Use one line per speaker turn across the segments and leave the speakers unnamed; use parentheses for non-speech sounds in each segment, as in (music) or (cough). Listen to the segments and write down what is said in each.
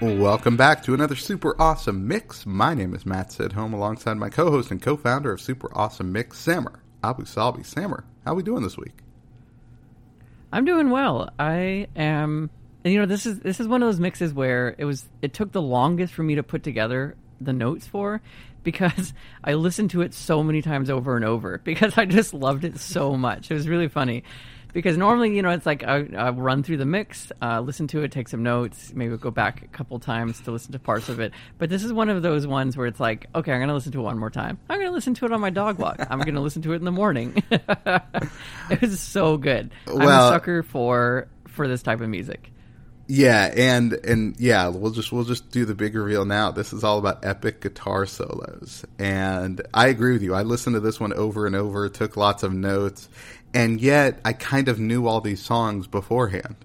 Welcome back to another super awesome mix. My name is Matt Sidholm, alongside my co-host and co-founder of Super Awesome Mix, Samer Abu Salbi. Samer, how are we doing this week?
I'm doing well. I am, and you know, this is this is one of those mixes where it was it took the longest for me to put together the notes for because I listened to it so many times over and over because I just loved it so much. It was really funny because normally, you know, it's like I, I run through the mix, uh, listen to it, take some notes, maybe go back a couple times to listen to parts of it. But this is one of those ones where it's like, okay, I'm going to listen to it one more time. I'm going to listen to it on my dog walk. I'm going to listen to it in the morning. (laughs) it was so good. Well, I'm a sucker for for this type of music.
Yeah, and and yeah, we'll just we'll just do the big reveal now. This is all about epic guitar solos, and I agree with you. I listened to this one over and over, took lots of notes, and yet I kind of knew all these songs beforehand,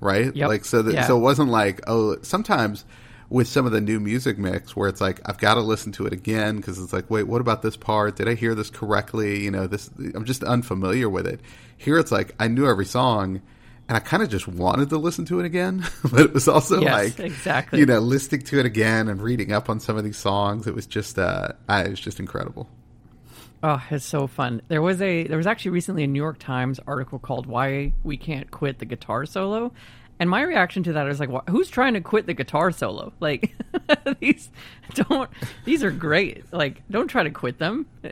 right?
Yep.
Like so, that, yeah. so it wasn't like oh, sometimes with some of the new music mix where it's like I've got to listen to it again because it's like wait, what about this part? Did I hear this correctly? You know, this I'm just unfamiliar with it. Here it's like I knew every song. And I kind of just wanted to listen to it again, (laughs) but it was also
yes,
like,
exactly,
you know, listening to it again and reading up on some of these songs. It was just, uh, I, it was just incredible.
Oh, it's so fun. There was a there was actually recently a New York Times article called "Why We Can't Quit the Guitar Solo," and my reaction to that is like, "Who's trying to quit the guitar solo? (laughs) Like (laughs) these don't these are great. Like don't try to quit them." (laughs)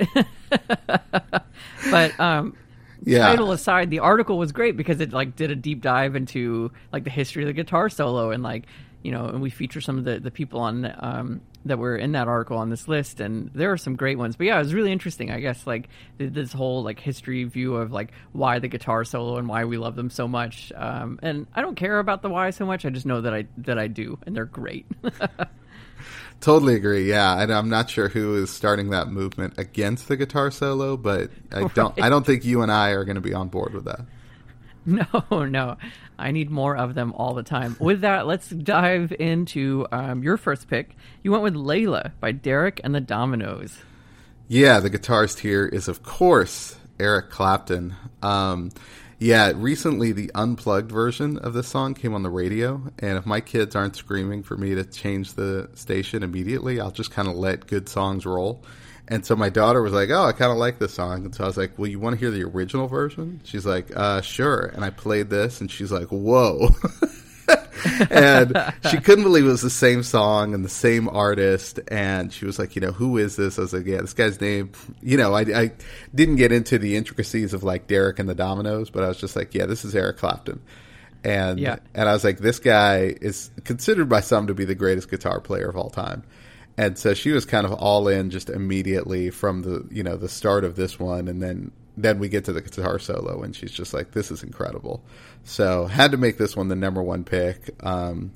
but um, yeah. title aside, the article was great because it like did a deep dive into like the history of the guitar solo and like you know, and we feature some of the, the people on um, that were in that article on this list, and there are some great ones. But yeah, it was really interesting. I guess like this whole like history view of like why the guitar solo and why we love them so much. Um, and I don't care about the why so much. I just know that I that I do, and they're great. (laughs)
totally agree. Yeah, and I'm not sure who is starting that movement against the guitar solo, but I don't. I don't think you and I are going to be on board with that. (laughs)
No, no. I need more of them all the time. With that, let's dive into um, your first pick. You went with Layla by Derek and the Dominos.
Yeah, the guitarist here is, of course, Eric Clapton. Um, yeah, recently the unplugged version of this song came on the radio, and if my kids aren't screaming for me to change the station immediately, I'll just kind of let good songs roll. And so my daughter was like, "Oh, I kind of like this song." And so I was like, "Well, you want to hear the original version?" She's like, uh, "Sure." And I played this, and she's like, "Whoa!" (laughs) and she couldn't believe it was the same song and the same artist. And she was like, "You know, who is this?" I was like, "Yeah, this guy's name." You know, I, I didn't get into the intricacies of like Derek and the Dominos, but I was just like, "Yeah, this is Eric Clapton." And yeah. and I was like, "This guy is considered by some to be the greatest guitar player of all time." And so she was kind of all in just immediately from the you know the start of this one. And then then we get to the guitar solo and she's just like this is incredible. So had to make this one the number one pick. Um,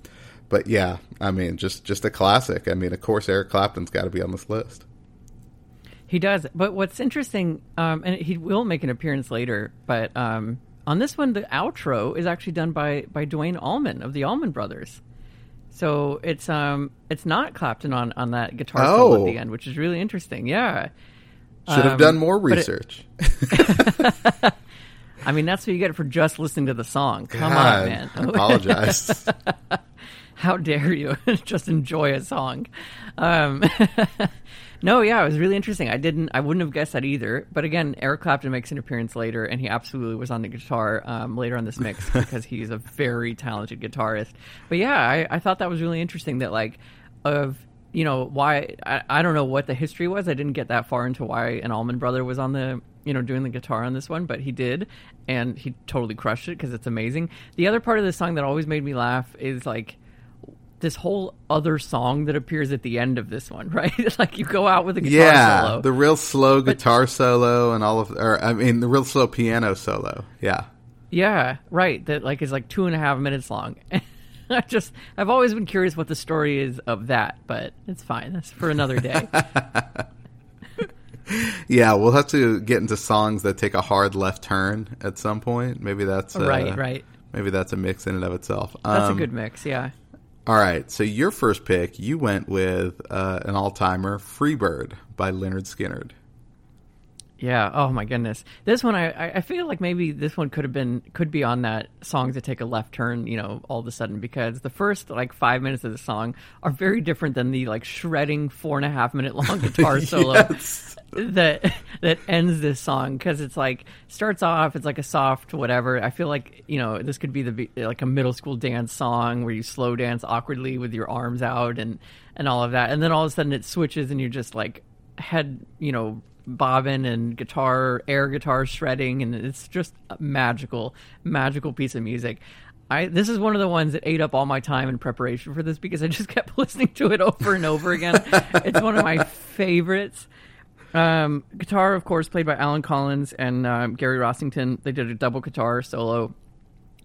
but yeah i mean just just a classic. I mean of course eric clapton's got to be on this list.
He does. But what's interesting um, and he will make an appearance later but um, on this one the outro is actually done by by duane allman of the allman brothers so it's um it's not Clapton on on that guitar oh. solo at the end, which is really interesting. Yeah,
should have um, done more research.
It, (laughs) I mean, that's what you get for just listening to the song. Come God, on, man.
I apologize. (laughs)
How dare you (laughs) just enjoy a song? Um, no, yeah, it was really interesting. I didn't, I wouldn't have guessed that either. But again, Eric Clapton makes an appearance later, and he absolutely was on the guitar um, later on this mix (laughs) because he's a very talented guitarist. But yeah, I, I thought that was really interesting. That like of you know why I, I don't know what the history was. I didn't get that far into why an Allman Brother was on the you know doing the guitar on this one, but he did, and he totally crushed it because it's amazing. The other part of the song that always made me laugh is like this whole other song that appears at the end of this one, (laughs) right? like you go out with a guitar
yeah,
solo.
the real slow guitar solo and all of, or I mean, the real slow piano solo. Yeah.
Yeah, right. That like is like two and a half minutes long. (laughs) I just I've always been curious what the story is of that, but it's fine. That's for another day. (laughs)
yeah, we'll have to get into songs that take a hard left turn at some point. Maybe that's uh,
right, right.
Maybe that's a mix in and of itself.
That's um, a good mix, yeah.
All right, so your first pick, you went with uh, an all-timer, "Freebird" by Lynyrd Skynyrd.
Yeah. Oh my goodness. This one, I I feel like maybe this one could have been could be on that song to take a left turn. You know, all of a sudden because the first like five minutes of the song are very different than the like shredding four and a half minute long (laughs) guitar solo yes. that that ends this song because it's like starts off it's like a soft whatever. I feel like you know this could be the like a middle school dance song where you slow dance awkwardly with your arms out and and all of that, and then all of a sudden it switches and you're just like head you know bobbin and guitar, air guitar shredding, and it's just a magical, magical piece of music. I this is one of the ones that ate up all my time in preparation for this because I just (laughs) kept listening to it over and over again. it's one of my favorites. Um, guitar, of course, played by Allen Collins and um, Gary Rossington. They did a double guitar solo,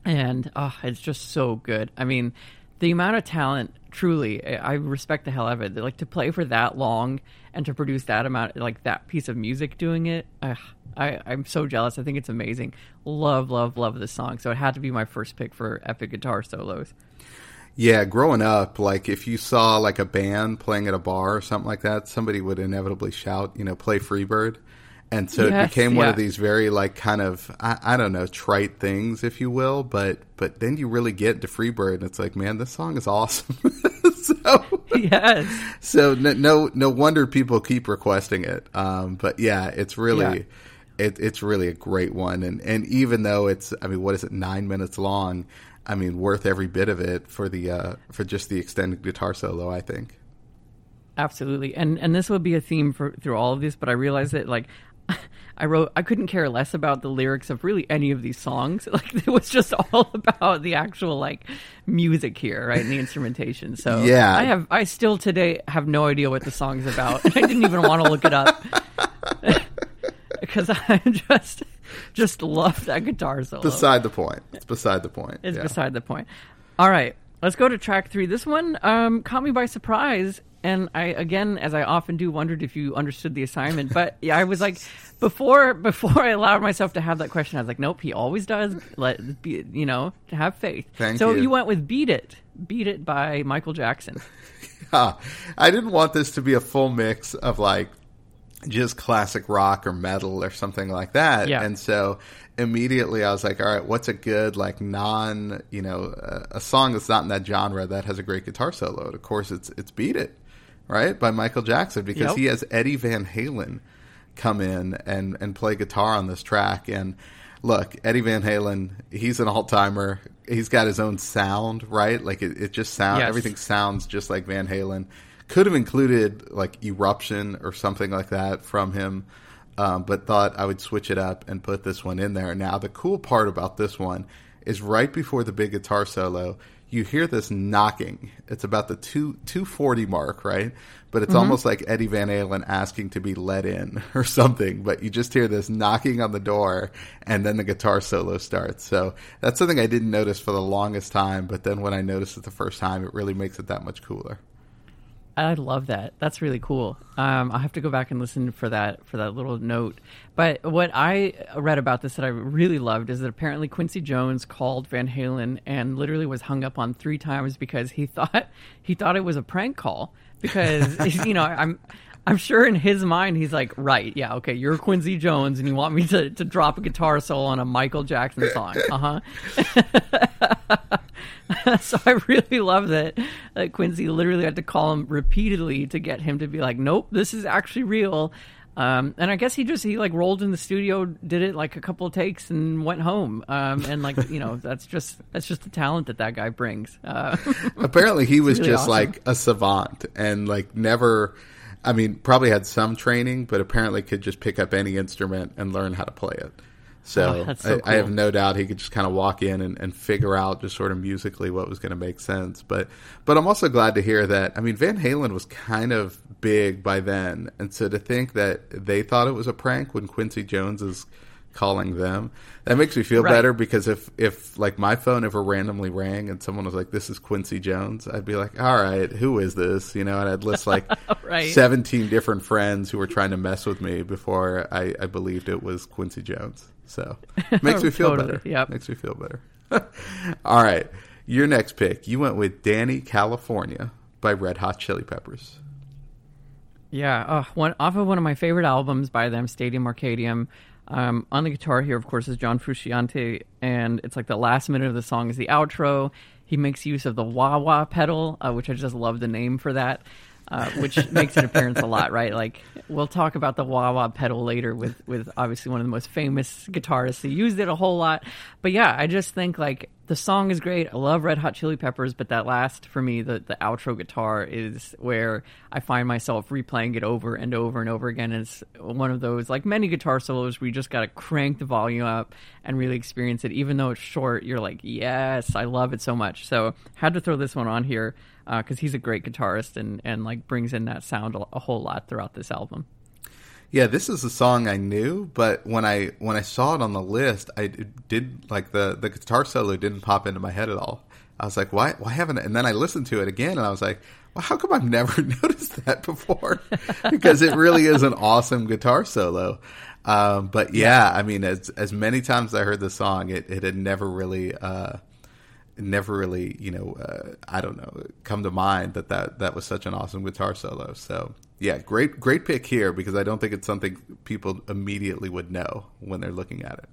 and oh, it's just so good. I mean, the amount of talent truly i respect the hell out of it. Like to play for that long and to produce that amount like that piece of music doing it uh, I, i'm so jealous. I think it's amazing. Love love love this song. So it had to be my first pick for epic guitar solos.
Yeah growing up like if you saw like a band playing at a bar or something like that somebody would inevitably shout you know play freebird and so yes, it became yeah. one of these very like kind of I, I, don't know trite things if you will but but then you really get to freebird and it's like man this song is awesome (laughs) so
yes
so no, no, no wonder people keep requesting it um, but yeah it's really yeah. It, it's really a great one and and even though it's i mean what is it nine minutes long i mean worth every bit of it for the uh, for just the extended guitar solo i think
Absolutely, and and this will be a theme for through all of these. But I realize that like I wrote I couldn't care less about the lyrics of really any of these songs. (laughs) Like it was just all (laughs) about the actual like music here, right? And the instrumentation. So
yeah,
I have I still today have no idea what the song's about. (laughs) I didn't even want to look it up because I just just love that guitar solo.
Beside the point. It's beside the point.
It's yeah. beside the point. All right. Let's go to track three. This one um, caught me by surprise and I again, as I often do, wondered if you understood the assignment. But yeah, I was like, before before I allowed myself to have that question, I was like, nope, he always does. Let be, you know, have faith.
Thank
so
you.
you went with "Beat It," "Beat It" by Michael Jackson.
yeah, (laughs) I didn't want this to be a full mix of like just classic rock or metal or something like that.
Yeah.
And so immediately I was like, all right, what's a good like non, you know, uh, a song that's not in that genre that has a great guitar solo? And of course, it's it's "Beat It." Right, by Michael Jackson because yep. he has Eddie Van Halen come in and, and play guitar on this track. And look, Eddie Van Halen, he's an all timer. He's got his own sound, right? Like it, it just sounds, yes. everything sounds just like Van Halen. Could have included like Eruption or something like that from him, um, but thought I would switch it up and put this one in there. Now, the cool part about this one is right before the big guitar solo, you hear this knocking. It's about the two two forty mark, right? But it's mm-hmm. almost like Eddie Van Halen asking to be let in (laughs) or something. But you just hear this knocking on the door, and then the guitar solo starts. So that's something I didn't notice for the longest time. But then when I noticed it the first time, it really makes it that much cooler.
I love that. That's really cool. Um, I'll have to go back and listen for that for that little note. But what I read about this that I really loved is that apparently Quincy Jones called Van Halen and literally was hung up on three times because he (laughs) thought he thought it was a prank call because (laughs) you know I'm I'm sure in his mind he's like, right, yeah, okay, you're Quincy Jones and you want me to, to drop a guitar solo on a Michael Jackson song. Uh huh. (laughs) (laughs) so I really love that, that Quincy literally had to call him repeatedly to get him to be like, nope, this is actually real. Um, and I guess he just he like rolled in the studio, did it like a couple of takes, and went home. Um, and like you know, that's just that's just the talent that that guy brings. Uh, (laughs)
Apparently, he was really just awesome. like a savant and like never. I mean, probably had some training, but apparently could just pick up any instrument and learn how to play it. So, oh, so I, I, have no doubt he could just kind of walk in and, and figure out just sort of musically what was going to make sense. But but I'm also glad to hear that. I mean, Van Halen was kind of big by then, and so to think that they thought it was a prank when Quincy Jones's calling them. That makes me feel
Right.
better because if if like my phone ever randomly rang and someone was like, "This is Quincy Jones," I'd be like, "All right, who is this?" You know, and I'd list like (laughs)
Right.
seventeen different friends who were trying to mess with me before I, I believed it was Quincy Jones. So (laughs) makes me feel
Totally,
better.
Yeah,
makes me feel better. (laughs) All right, your next pick. You went with Dani California by Red Hot Chili Peppers.
Yeah, uh, one off of one of my favorite albums by them, Stadium Arcadium. Um, on the guitar here, of course, is John Frusciante, and it's like the last minute of the song is the outro. He makes use of the wah wah pedal, uh, which I just love the name for that, uh, which makes an appearance a lot, right? Like we'll talk about the wah wah pedal later with with obviously one of the most famous guitarists who used it a whole lot. But yeah, I just think like the song is great. I love Red Hot Chili Peppers, but that last for me, the the outro guitar is where I find myself replaying it over and over and over again. It's one of those like many guitar solos where you just got to crank the volume up and really experience it. Even though it's short, you're like, yes, I love it so much. So had to throw this one on here because he's a great guitarist and and like brings in that sound a, a whole lot throughout this album.
Yeah, this is a song I knew, but when I when I saw it on the list, I did like the the guitar solo didn't pop into my head at all. I was like, why why haven't? I? And then I listened to it again, and I was like, well, how come I've never (laughs) noticed that before? (laughs) because it really is an awesome guitar solo. Um, but yeah, I mean, as as many times as I heard the song, it it had never really. Uh, never really, you know, uh, I don't know, come to mind that, that that was such an awesome guitar solo. So yeah, great great pick here because I don't think it's something people immediately would know when they're looking at it.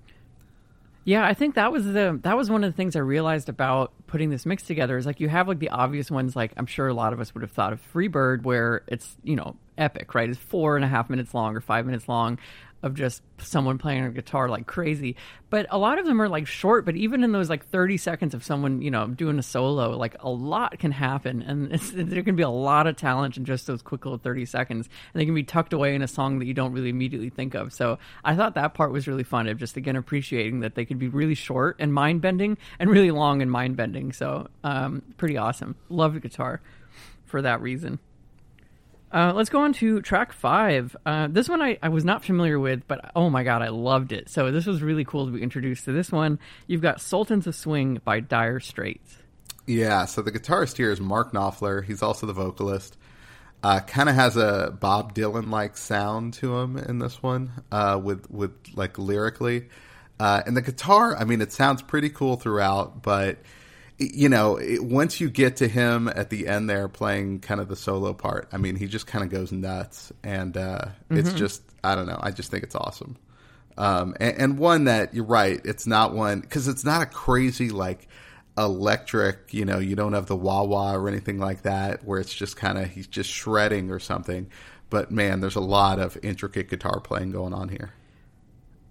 Yeah, I think that was the that was one of the things I realized about putting this mix together is like you have like the obvious ones like I'm sure a lot of us would have thought of Freebird where it's you know epic right it's four and a half minutes long or five minutes long of just someone playing a guitar like crazy. But a lot of them are like short but even in those like 30 seconds of someone you know doing a solo like a lot can happen. And (laughs) there can be a lot of talent in just those quick little 30 seconds. And they can be tucked away in a song that you don't really immediately think of. So i thought that part was really fun of just again appreciating that they could be really short and mind bending and really long and mind bending so um, pretty awesome. Love the guitar for that reason uh, let's go on to track five. Uh, this one I, I was not familiar with, but oh my god, I loved it. So this was really cool to be introduced to this one. You've got Sultans of Swing by Dire Straits.
Yeah, so the guitarist here is Mark Knopfler. He's also the vocalist. Uh, kind of has a Bob Dylan like sound to him in this one, uh, with with like lyrically. Uh, and the guitar, I mean, it sounds pretty cool throughout, but you know, it, once you get to him at the end there playing kind of the solo part, I mean, he just kind of goes nuts, and uh, it's just I don't know, I just think it's awesome. Um, and, and one that you're right, it's not one because it's not a crazy like electric, you know, you don't have the wah wah or anything like that where it's just kind of he's just shredding or something. But man, there's a lot of intricate guitar playing going on here.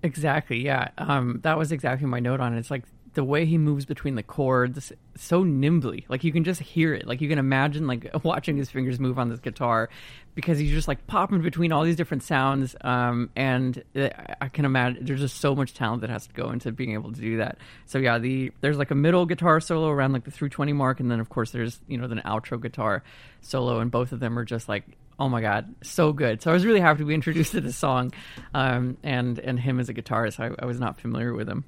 Exactly. Yeah. Um, that was exactly my note on it. It's like the way he moves between the chords so nimbly. Like you can just hear it. Like you can imagine like (laughs) watching his fingers move on this guitar because he's just like popping between all these different sounds. Um, and uh, I can imagine there's just so much talent that has to go into being able to do that. So yeah, the there's like a middle guitar solo around like the 320 mark, and then of course there's you know the outro guitar solo, and both of them are just like oh my god, so good. So I was really happy to be introduced to (laughs) this song, um, and and him as a guitarist. I, I was not familiar with him.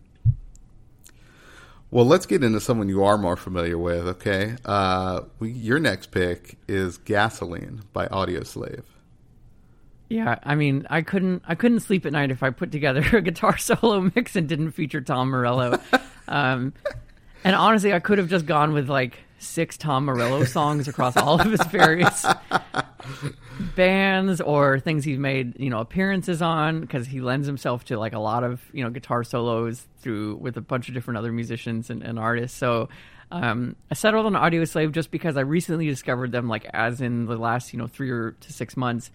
Well, let's get into someone you are more familiar with. Okay, uh, we, your next pick is "Gasoline" by Audioslave.
Yeah, I mean, I couldn't I couldn't sleep at night if I put together a (laughs) guitar solo mix and didn't feature Tom Morello. (laughs) um, and honestly, I could have just gone with like six Tom Morello songs across all of his various bands or things he's made, you know, appearances on because he lends himself to like a lot of, you know, guitar solos through with a bunch of different other musicians and, and artists. So um, I settled on Audioslave just because I recently discovered them like as in the last, you know, three or to six months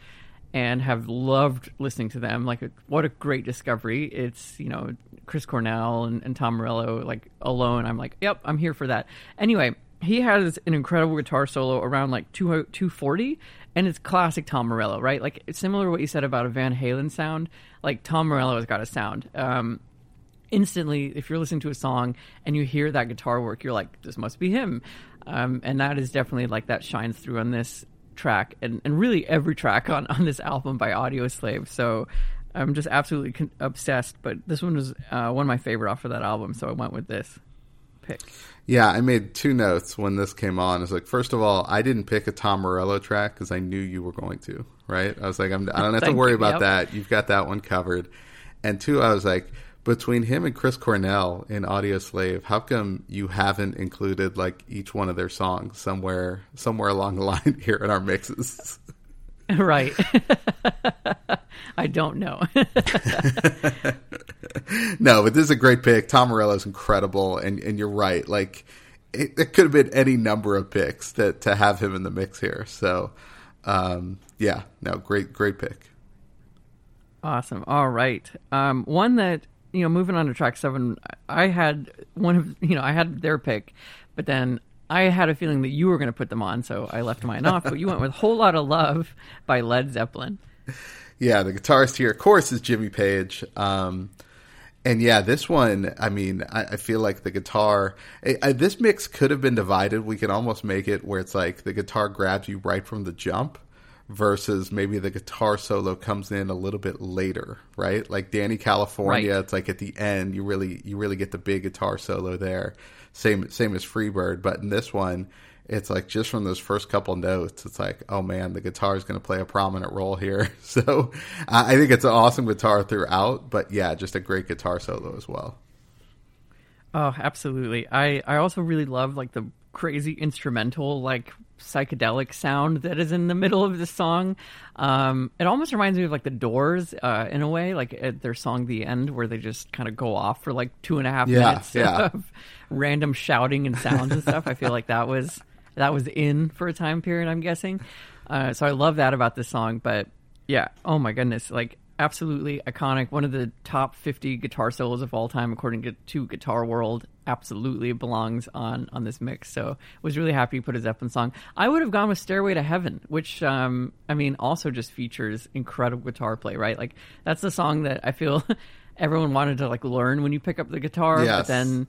and have loved listening to them. Like, what a great discovery! It's you know Chris Cornell and, and Tom Morello like alone. I'm like, yep, I'm here for that. Anyway, he has an incredible guitar solo around like 2 240 and it's classic Tom Morello, right? Like it's similar to what you said about a Van Halen sound. Like Tom Morello has got a sound. Um, instantly, if you're listening to a song and you hear that guitar work, you're like, this must be him. Um, and that is definitely like that shines through on this track and, and really every track on, on this album by Audioslave. So I'm just absolutely con- obsessed. But this one was uh, one of my favorite off of that album, so I went with this pick.
Yeah, I made two notes when this came on. It's like, first of all, I didn't pick a Tom Morello track because I knew you were going to. Right? I was like, I'm, I don't have to (laughs) worry about that. You've got that one covered. And two, I was like, between him and Chris Cornell in Audioslave, how come you haven't included like each one of their songs somewhere somewhere along the (laughs) line here in our mixes? (laughs)
Right. I don't know. (laughs)
no, but this is a great pick. Tom Morello's incredible, and and you're right. Like it, it could have been any number of picks that to have him in the mix here. So, um, yeah, no, great, great pick.
Awesome. All right. Um, one that you know, moving on to track seven, I had one of you know I had their pick, but then I had a feeling that you were going to put them on, so I left mine off. But you went with "Whole Lotta Love" by Led Zeppelin.
Yeah, the guitarist here, of course, is Jimmy Page. Um, and yeah, this one, I mean, I, I feel like the guitar, I, I, this mix could have been divided. We could almost make it where it's like the guitar grabs you right from the jump versus maybe the guitar solo comes in a little bit later, right? Like Dani California, right. it's like at the end you really you really get the big guitar solo there. Same same as Freebird, but in this one it's like just from those first couple notes, it's like, oh man, the guitar is going to play a prominent role here. (laughs) So I think it's an awesome guitar throughout, but yeah, just a great guitar solo as well.
Oh, absolutely. I I also really love like the crazy instrumental like psychedelic sound that is in the middle of the song. Um, it almost reminds me of like the Doors uh, in a way, like at their song "The End," where they just kind of go off for like two and a half yeah, minutes yeah. (laughs) of random shouting and sounds and stuff. I feel like that was that was in for a time period. I'm guessing. Uh, so I love that about this song. But yeah, oh my goodness, like absolutely iconic. One of the top 50 guitar solos of all time, according to, to Guitar World. Absolutely belongs on on this mix. So was really happy to put a Zeppelin song. I would have gone with Stairway to Heaven, which um, I mean also just features incredible guitar play. Right, like that's the song that I feel (laughs) everyone wanted to like learn when you pick up the guitar, yes. but then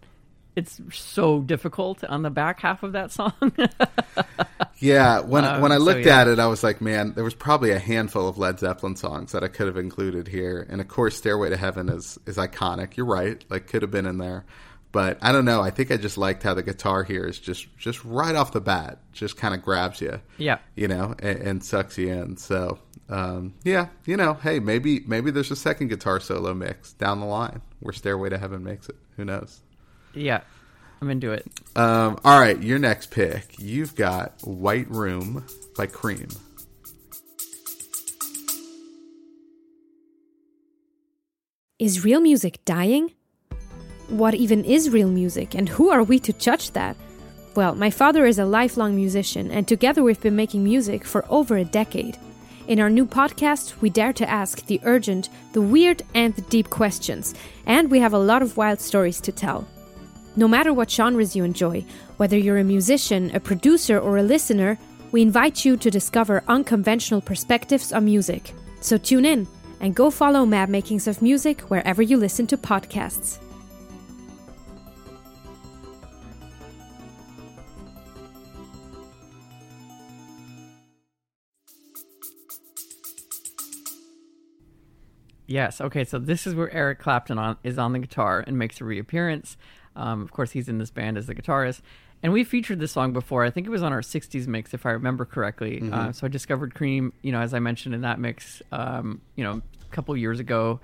it's so difficult on the back half of that song. (laughs)
yeah, when um, when I looked so, yeah. at it, I was like, man, there was probably a handful of Led Zeppelin songs that I could have included here, and of course, "Stairway to Heaven" is is iconic. You're right, like could have been in there, but I don't know. I think I just liked how the guitar here is just just right off the bat, just kind of grabs you,
yeah,
you know, and, and sucks you in. So. Um, yeah, you know, hey, maybe maybe there's a second guitar solo mix down the line where "Stairway to Heaven" makes it. Who knows?
Yeah, I'm into it.
Um, all right, your next pick. You've got White Room by Cream.
Is real music dying? What even is real music, and who are we to judge that? Well, my father is a lifelong musician, and together we've been making music for over a decade. In our new podcast, we dare to ask the urgent, the weird, and the deep questions, and we have a lot of wild stories to tell. No matter what genres you enjoy, whether you're a musician, a producer, or a listener, we invite you to discover unconventional perspectives on music. So tune in and go follow Mad Makings of Music wherever you listen to podcasts.
Yes. Okay. So this is where Eric Clapton on, is on the guitar and makes a reappearance. Um, of course, he's in this band as the guitarist. And we featured this song before. I think it was on our 60s mix, if I remember correctly. Mm-hmm. Uh, so I discovered Cream, you know, as I mentioned in that mix, um, you know, a couple years ago,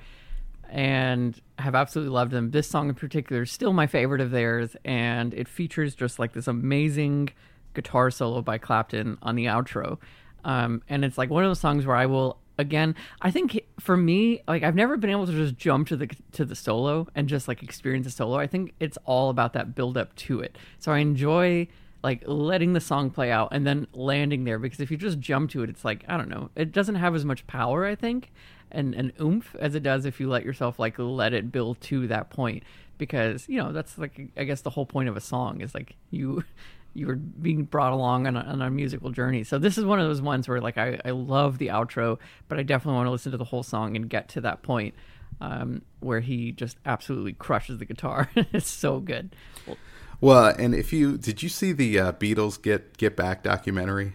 and have absolutely loved them. This song in particular is still my favorite of theirs, and it features just like this amazing guitar solo by Clapton on the outro. Um, and it's like one of those songs where I will again i think for me like i've never been able to just jump to the to the solo and just like experience the solo. I think it's all about that build up to it. So i enjoy like letting the song play out and then landing there because if you just jump to it it's like i don't know it doesn't have as much power i think and and oomph as it does if you let yourself like let it build to that point because you know that's like i guess the whole point of a song is like you you were being brought along on a, on a, musical journey. So this is one of those ones where like I, I love the outro, but I definitely want to listen to the whole song and get to that point um, where he just absolutely crushes the guitar. (laughs) it's so good.
Well, and if you did you see the uh, Beatles Get Get Back documentary?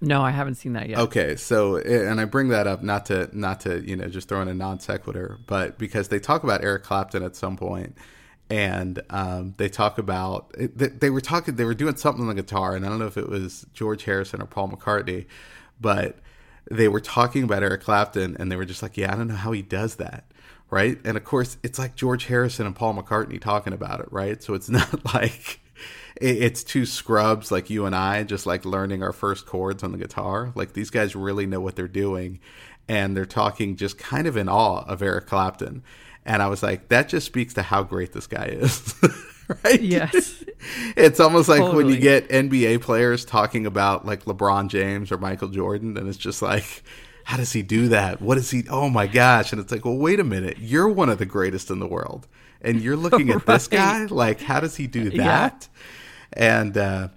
No, I haven't seen that yet.
Okay, so and I bring that up not to not to you know just throw in a non sequitur, but because they talk about Eric Clapton at some point, and um, they talk about they, they were talking they were doing something on the guitar, and I don't know if it was George Harrison or Paul McCartney, but they were talking about Eric Clapton, and they were just like, yeah, I don't know how he does that. Right. And of course, it's like George Harrison and Paul McCartney talking about it. Right. So it's (laughs) not like it's two scrubs like you and I, just like learning our first chords on the guitar. Like these guys really know what they're doing, and they're talking just kind of in awe of Eric Clapton. And I was like, that just speaks to how great this guy is. (laughs) right?
Yes. (laughs)
it's almost like
Totally.
when you get NBA players talking about like LeBron James or Michael Jordan, and it's just like, how does he do that? What is he? Oh my gosh. And it's like, well, wait a minute. You're one of the greatest in the world. And you're looking at this (laughs) guy? Like, how does he do
Yeah.
that? And, uh,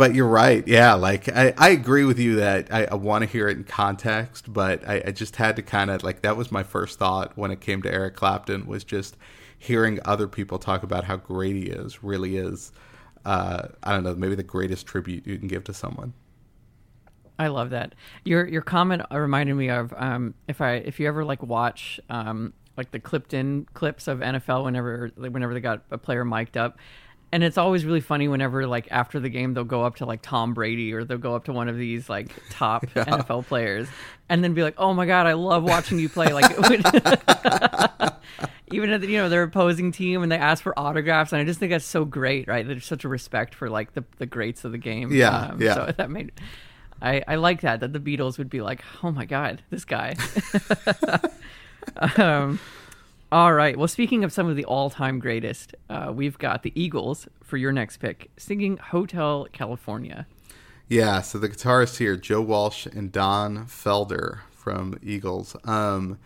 but you're right. Yeah. Like, I, I agree with you that I, I want to hear it in context, but I, I just had to kind of like, that was my first thought when it came to Eric Clapton was just hearing other people talk about how great he is, really is. Uh, I don't know, maybe the greatest tribute you can give to someone.
I love that. Your your comment reminded me of um, if I if you ever like watch um, like the clipped in clips of NFL whenever whenever they got a player mic'd up. And it's always really funny whenever, like, after the game, they'll go up to like Tom Brady or they'll go up to one of these like top (laughs) NFL players, and then be like, "Oh my god, I love watching you play!" Like, (laughs) (laughs) even if you know their opposing team and they ask for autographs, and I just think that's so great, right? There's such a respect for like the the greats of the game.
Yeah, yeah.
So that made I I like that that the Beatles would be like, oh my god, this guy. um, all right. Well, speaking of some of the all-time greatest, uh, we've got the Eagles for your next pick, singing "Hotel California."
Yeah, so the guitarists here, Joe Walsh and Don Felder from Eagles. Um,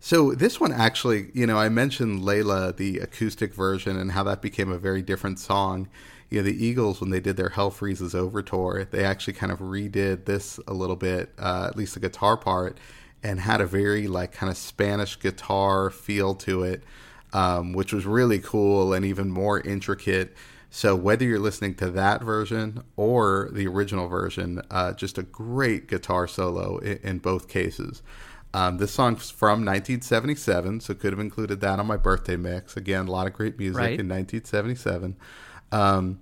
so this one actually, you know, I mentioned Layla, the acoustic version, and how that became a very different song. You know, the Eagles, when they did their Hell Freezes Over tour, they actually kind of redid this a little bit, uh, at least the guitar part, and had a very like kind of Spanish guitar feel to it, um, which was really cool and even more intricate. So whether you're listening to that version or the original version, uh, just a great guitar solo in, in both cases. Um, this song's from 1977, so could have included that on my birthday mix. Again, a lot of great music
Right.
in 1977. Um,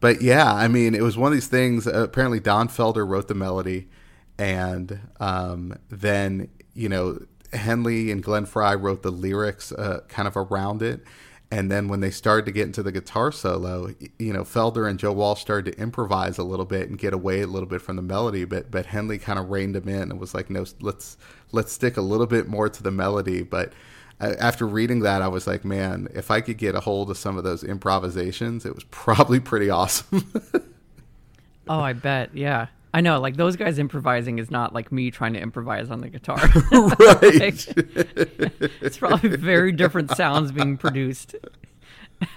but yeah, I mean, it was one of these things. Uh, apparently, Don Felder wrote the melody, and um, then you know Henley and Glenn Frey wrote the lyrics uh, kind of around it. And then when they started to get into the guitar solo, you know, Felder and Joe Walsh started to improvise a little bit and get away a little bit from the melody, but but Henley kind of reined him in and was like, no, let's let's stick a little bit more to the melody. But uh, after reading that, I was like, man, if I could get a hold of some of those improvisations, it was (laughs) probably pretty awesome.
Oh, I bet. Yeah. I know, like those guys improvising is not like me trying to improvise on the guitar. (laughs) (laughs)
right.
it's probably very different sounds being produced. (laughs)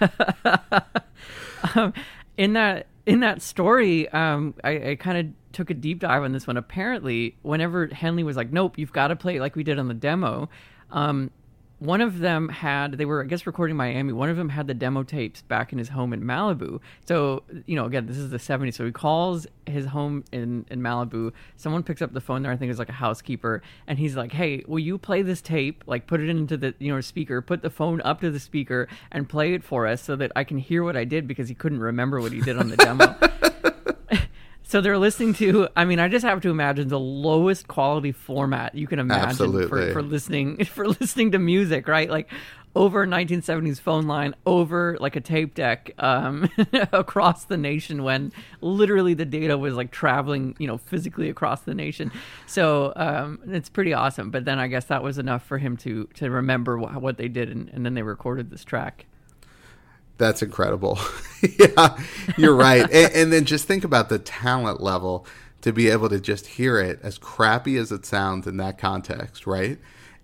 um, in that in that story, um, I, I kind of took a deep dive on this one. Apparently, whenever Henley was like, "Nope, you've got to play it like we did on the demo," um, one of them had they were I guess recording Miami. One of them had the demo tapes back in his home in Malibu. So you know, again, this is the '70s. So he calls his home in in Malibu. Someone picks up the phone there. I think it's like a housekeeper, and he's like, "Hey, will you play this tape? Like, put it into the you know speaker. Put the phone up to the speaker and play it for us so that I can hear what I did because he couldn't remember what he did on the demo." (laughs) So they're listening to. I mean, I just have to imagine the lowest quality format you can imagine
Absolutely.
for, for listening (laughs) for listening to music, right? Like over 1970s phone line, over like a tape deck um, (laughs) across the nation when literally the data was like traveling, you know, physically across the nation. So um, it's pretty awesome. But then I guess that was enough for him to to remember wh- what they did, and, and then they recorded this track.
That's incredible. (laughs) yeah, you're right. and, and then just think about the talent level to be able to just hear it as crappy as it sounds in that context, right?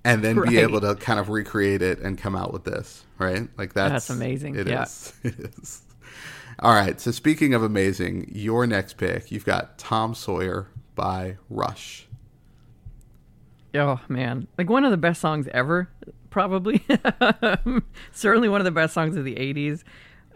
And then be able to kind of recreate it and come out with this, right? Like that's
That's amazing.
It
Yeah.
is. (laughs) It is. All right. So speaking of amazing, your next pick, you've got Tom Sawyer by Rush.
Oh man, like one of the best songs ever, probably. (laughs) Certainly one of the best songs of the '80s.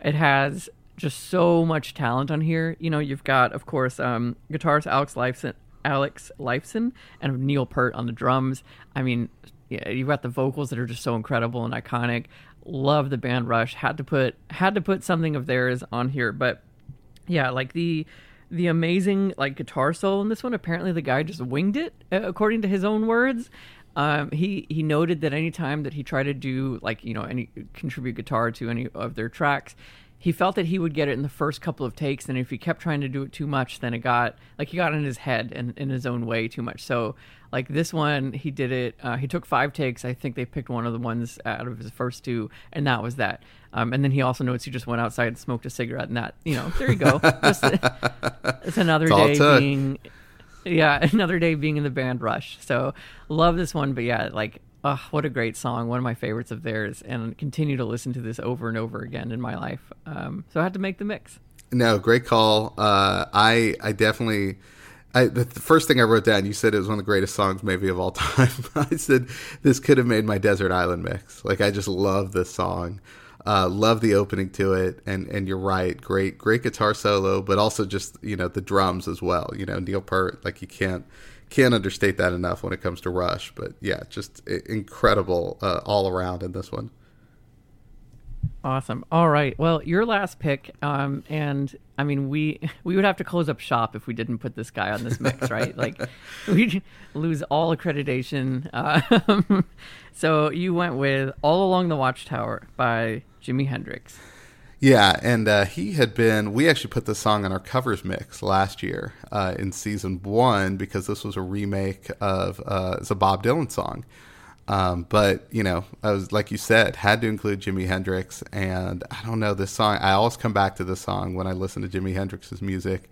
It has just so much talent on here. You know, you've got, of course, um, guitarist Alex Lifeson, Alex Lifeson and Neil Peart on the drums. I mean, yeah, you've got the vocals that are just so incredible and iconic. Love the band Rush. Had to put had to put something of theirs on here, but yeah, like the the amazing like guitar solo in this one. Apparently, the guy just winged it, according to his own words. Um, he he noted that any time that he tried to do like you know any contribute guitar to any of their tracks, he felt that he would get it in the first couple of takes, and if he kept trying to do it too much, then it got like he got in his head and in his own way too much. So like this one, he did it. Uh, he took five takes. I think they picked one of the ones out of his first two, and that was that. Um, and then he also notes he just went outside and smoked a cigarette, and that you know there you go. (laughs) Just, it's another
It's
day being yeah (laughs) another day being in the band rush so love this one but yeah like oh, what a great song one of my favorites of theirs and continue to listen to this over and over again in my life um, so i had to make the mix
No, great call. Uh, I I definitely. I, the, the first thing I wrote down, you said it was one of the greatest songs maybe of all time. (laughs) I said this could have made my desert island mix. Like I just love this song, uh, love the opening to it, and and you're right, great great guitar solo, but also just you know the drums as well. You know Neil Peart, like you can't can't understate that enough when it comes to Rush. But yeah, just incredible uh, all around in this one.
awesome all right well your last pick um, and i mean we (laughs) we would have to close up shop if we didn't put this guy on this mix (laughs) right like we'd lose all accreditation (laughs) um, so you went with all along the watchtower by jimi hendrix
Yeah, and uh, he had been. We actually put this song on our covers mix last year uh, in season one because this was a remake of uh, it's a Bob Dylan song. Um, but you know, I was like you said, had to include Jimi Hendrix, and I don't know this song. I always come back to this song when I listen to Jimi Hendrix's music,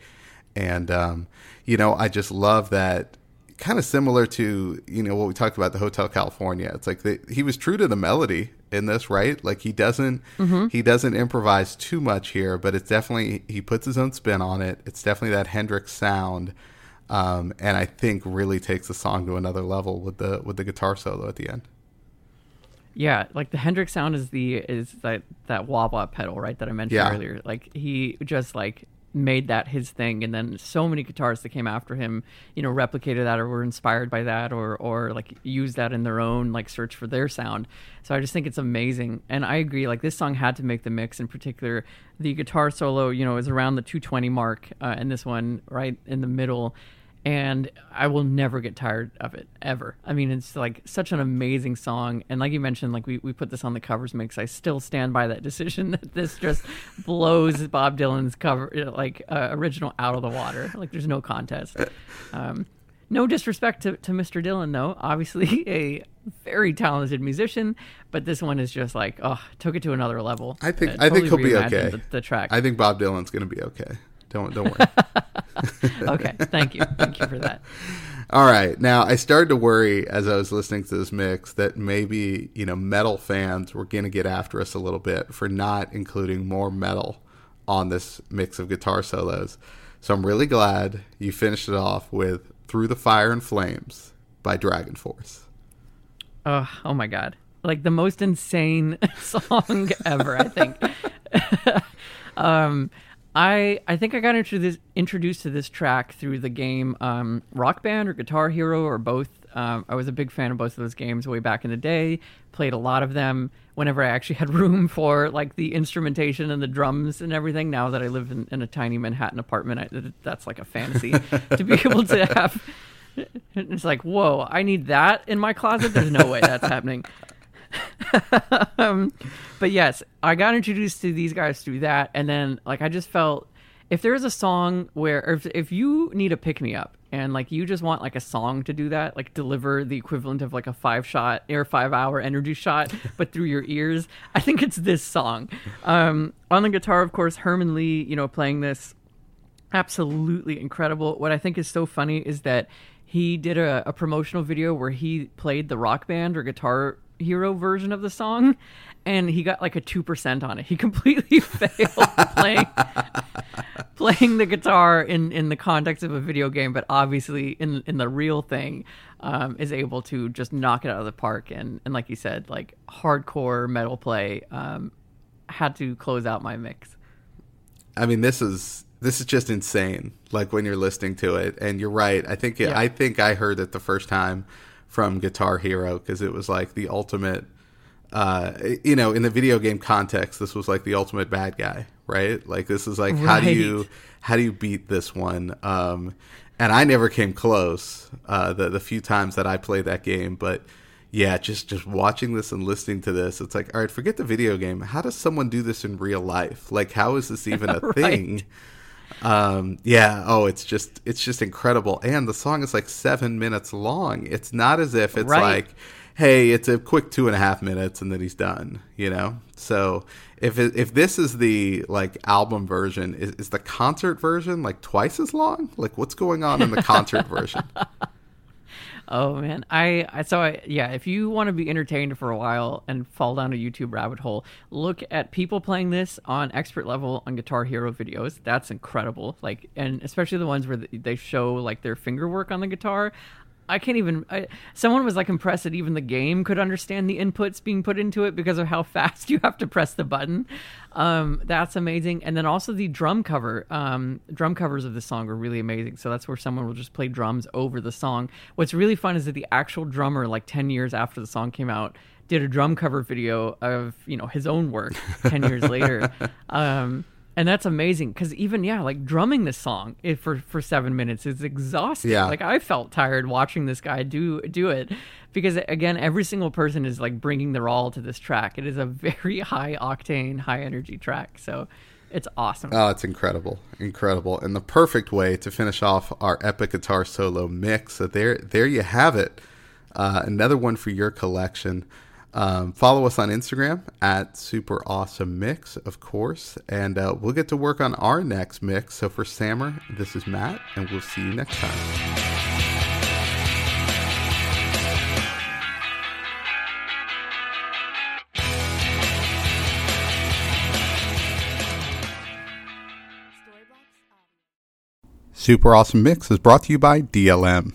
and um, you know, I just love that. Kind of similar to you know what we talked about the Hotel California. It's like he was true to the melody in this, right? Like he doesn't he doesn't improvise too much here, but it's definitely he puts his own spin on it. It's definitely that Hendrix sound, um, and I think really takes the song to another level with the with the guitar solo at the end.
Yeah, like the Hendrix sound is the is that that wah wah pedal, right? That I mentioned
Yeah.
earlier. Like he just like made that his thing, and then so many guitarists that came after him, you know, replicated that or were inspired by that, or or like used that in their own like search for their sound. So I just think it's amazing, and I agree. Like this song had to make the mix. In particular, the guitar solo, you know, is around the 220 mark, uh, and this one right in the middle and I will never get tired of it ever. I mean, it's like such an amazing song, and like you mentioned, like we, we put this on the covers mix. I still stand by that (laughs) decision that this just blows Bob Dylan's cover like uh, original out of the water. Like there's no contest. Um, no disrespect to, to Mr. Dylan though, obviously (laughs) a very talented musician, but this one is just like oh, took it to another level.
I think
Uh,
I think he'll be okay.
The, the track.
I think Bob Dylan's going to be okay. Don't don't worry. (laughs)
okay, thank you, thank you for that. (laughs)
All right. Now, I started to worry as I was listening to this mix that maybe, you know, metal fans were going to get after us a little bit for not including more metal on this mix of guitar solos. So I'm really glad you finished it off with Through the Fire and Flames by DragonForce.
Oh, oh my god. Like the most insane (laughs) song ever, I think. um I I think I got introduced introduced to this track through the game um, Rock Band or Guitar Hero or both. Um, I was a big fan of both of those games way back in the day. Played a lot of them whenever I actually had (laughs) room for like the instrumentation and the drums and everything. Now that I live in, in a tiny Manhattan apartment, I, that's like a fantasy (laughs) to be able to have. (laughs) It's like, whoa! I need that in my closet. There's no way that's happening. (laughs) um, but yes, I got introduced to these guys through that, and then like I just felt if there's a song where if if you need a pick me up and like you just want like a song to do that, like deliver the equivalent of like a five shot or five hour energy shot, but through your ears, I think it's this song. Um, on the guitar, of course, Herman Li, you know, playing this absolutely incredible. What I think is so funny is that he did a, a promotional video where he played the rock band or guitar hero version of the song and he got like a 2% on it. He (laughs) completely failed playing (laughs) playing the guitar in in the context of a video game, but obviously in in the real thing um, is able to just knock it out of the park and and like you said, like hardcore metal play um, had to close out my mix.
I mean, this is this is just insane. Like when you're listening to it, and you're right. I think it,
Yeah.
I think I heard it the first time from Guitar Hero because it was like the ultimate. Uh, you know, in the video game context, this was like the ultimate bad guy, right? Like this is like how do you how do you beat this one? Um, and I never came close uh, the the few times that I played that game, but yeah, just just watching this and listening to this, it's like, all right, forget the video game. How does someone do this in real life? Like, how is this even a (laughs)
Right.
thing? Um, yeah. Oh, it's just it's just incredible, and the song is like seven minutes long. It's not as if it's
Right.
like, hey, it's a quick two and a half minutes and then he's done. You know. So if it, if this is the like album version, is, is the concert version like twice as long? Like, what's going on in the concert version? (laughs)
Oh man, I, I so I yeah. If you want to be entertained for a while and fall down a YouTube rabbit hole, look at people playing this on expert level on Guitar Hero videos. That's incredible. Like, and especially the ones where they show like their finger work on the guitar. I can't even. I, someone was like impressed that even the game could understand the inputs being put into it because of how (laughs) fast you have to press the button. Um, that's amazing. And then also the drum cover. Um, drum covers of the song are really amazing. So that's where someone will just play drums over the song. What's really fun is that the actual drummer, like ten years after the song came out, did a drum cover video of you know his own work ten years later. (laughs) Um, and that's amazing because even yeah, like drumming this song for for seven minutes is exhausting.
Yeah.
Like I felt tired watching this guy do do it because again, every single person is like bringing their all to this track. It is a (laughs) very high octane, high energy track. So it's awesome.
Oh, it's incredible, incredible, and the perfect way to finish off our epic guitar solo mix. So there, there you have it. Uh, another one for your collection. Um, follow us on Instagram at Super Awesome Mix, of course, and uh, we'll get to work on our next mix. So for Samer, this is Matt, and we'll see you next time. Super Awesome Mix is brought to you by DLM.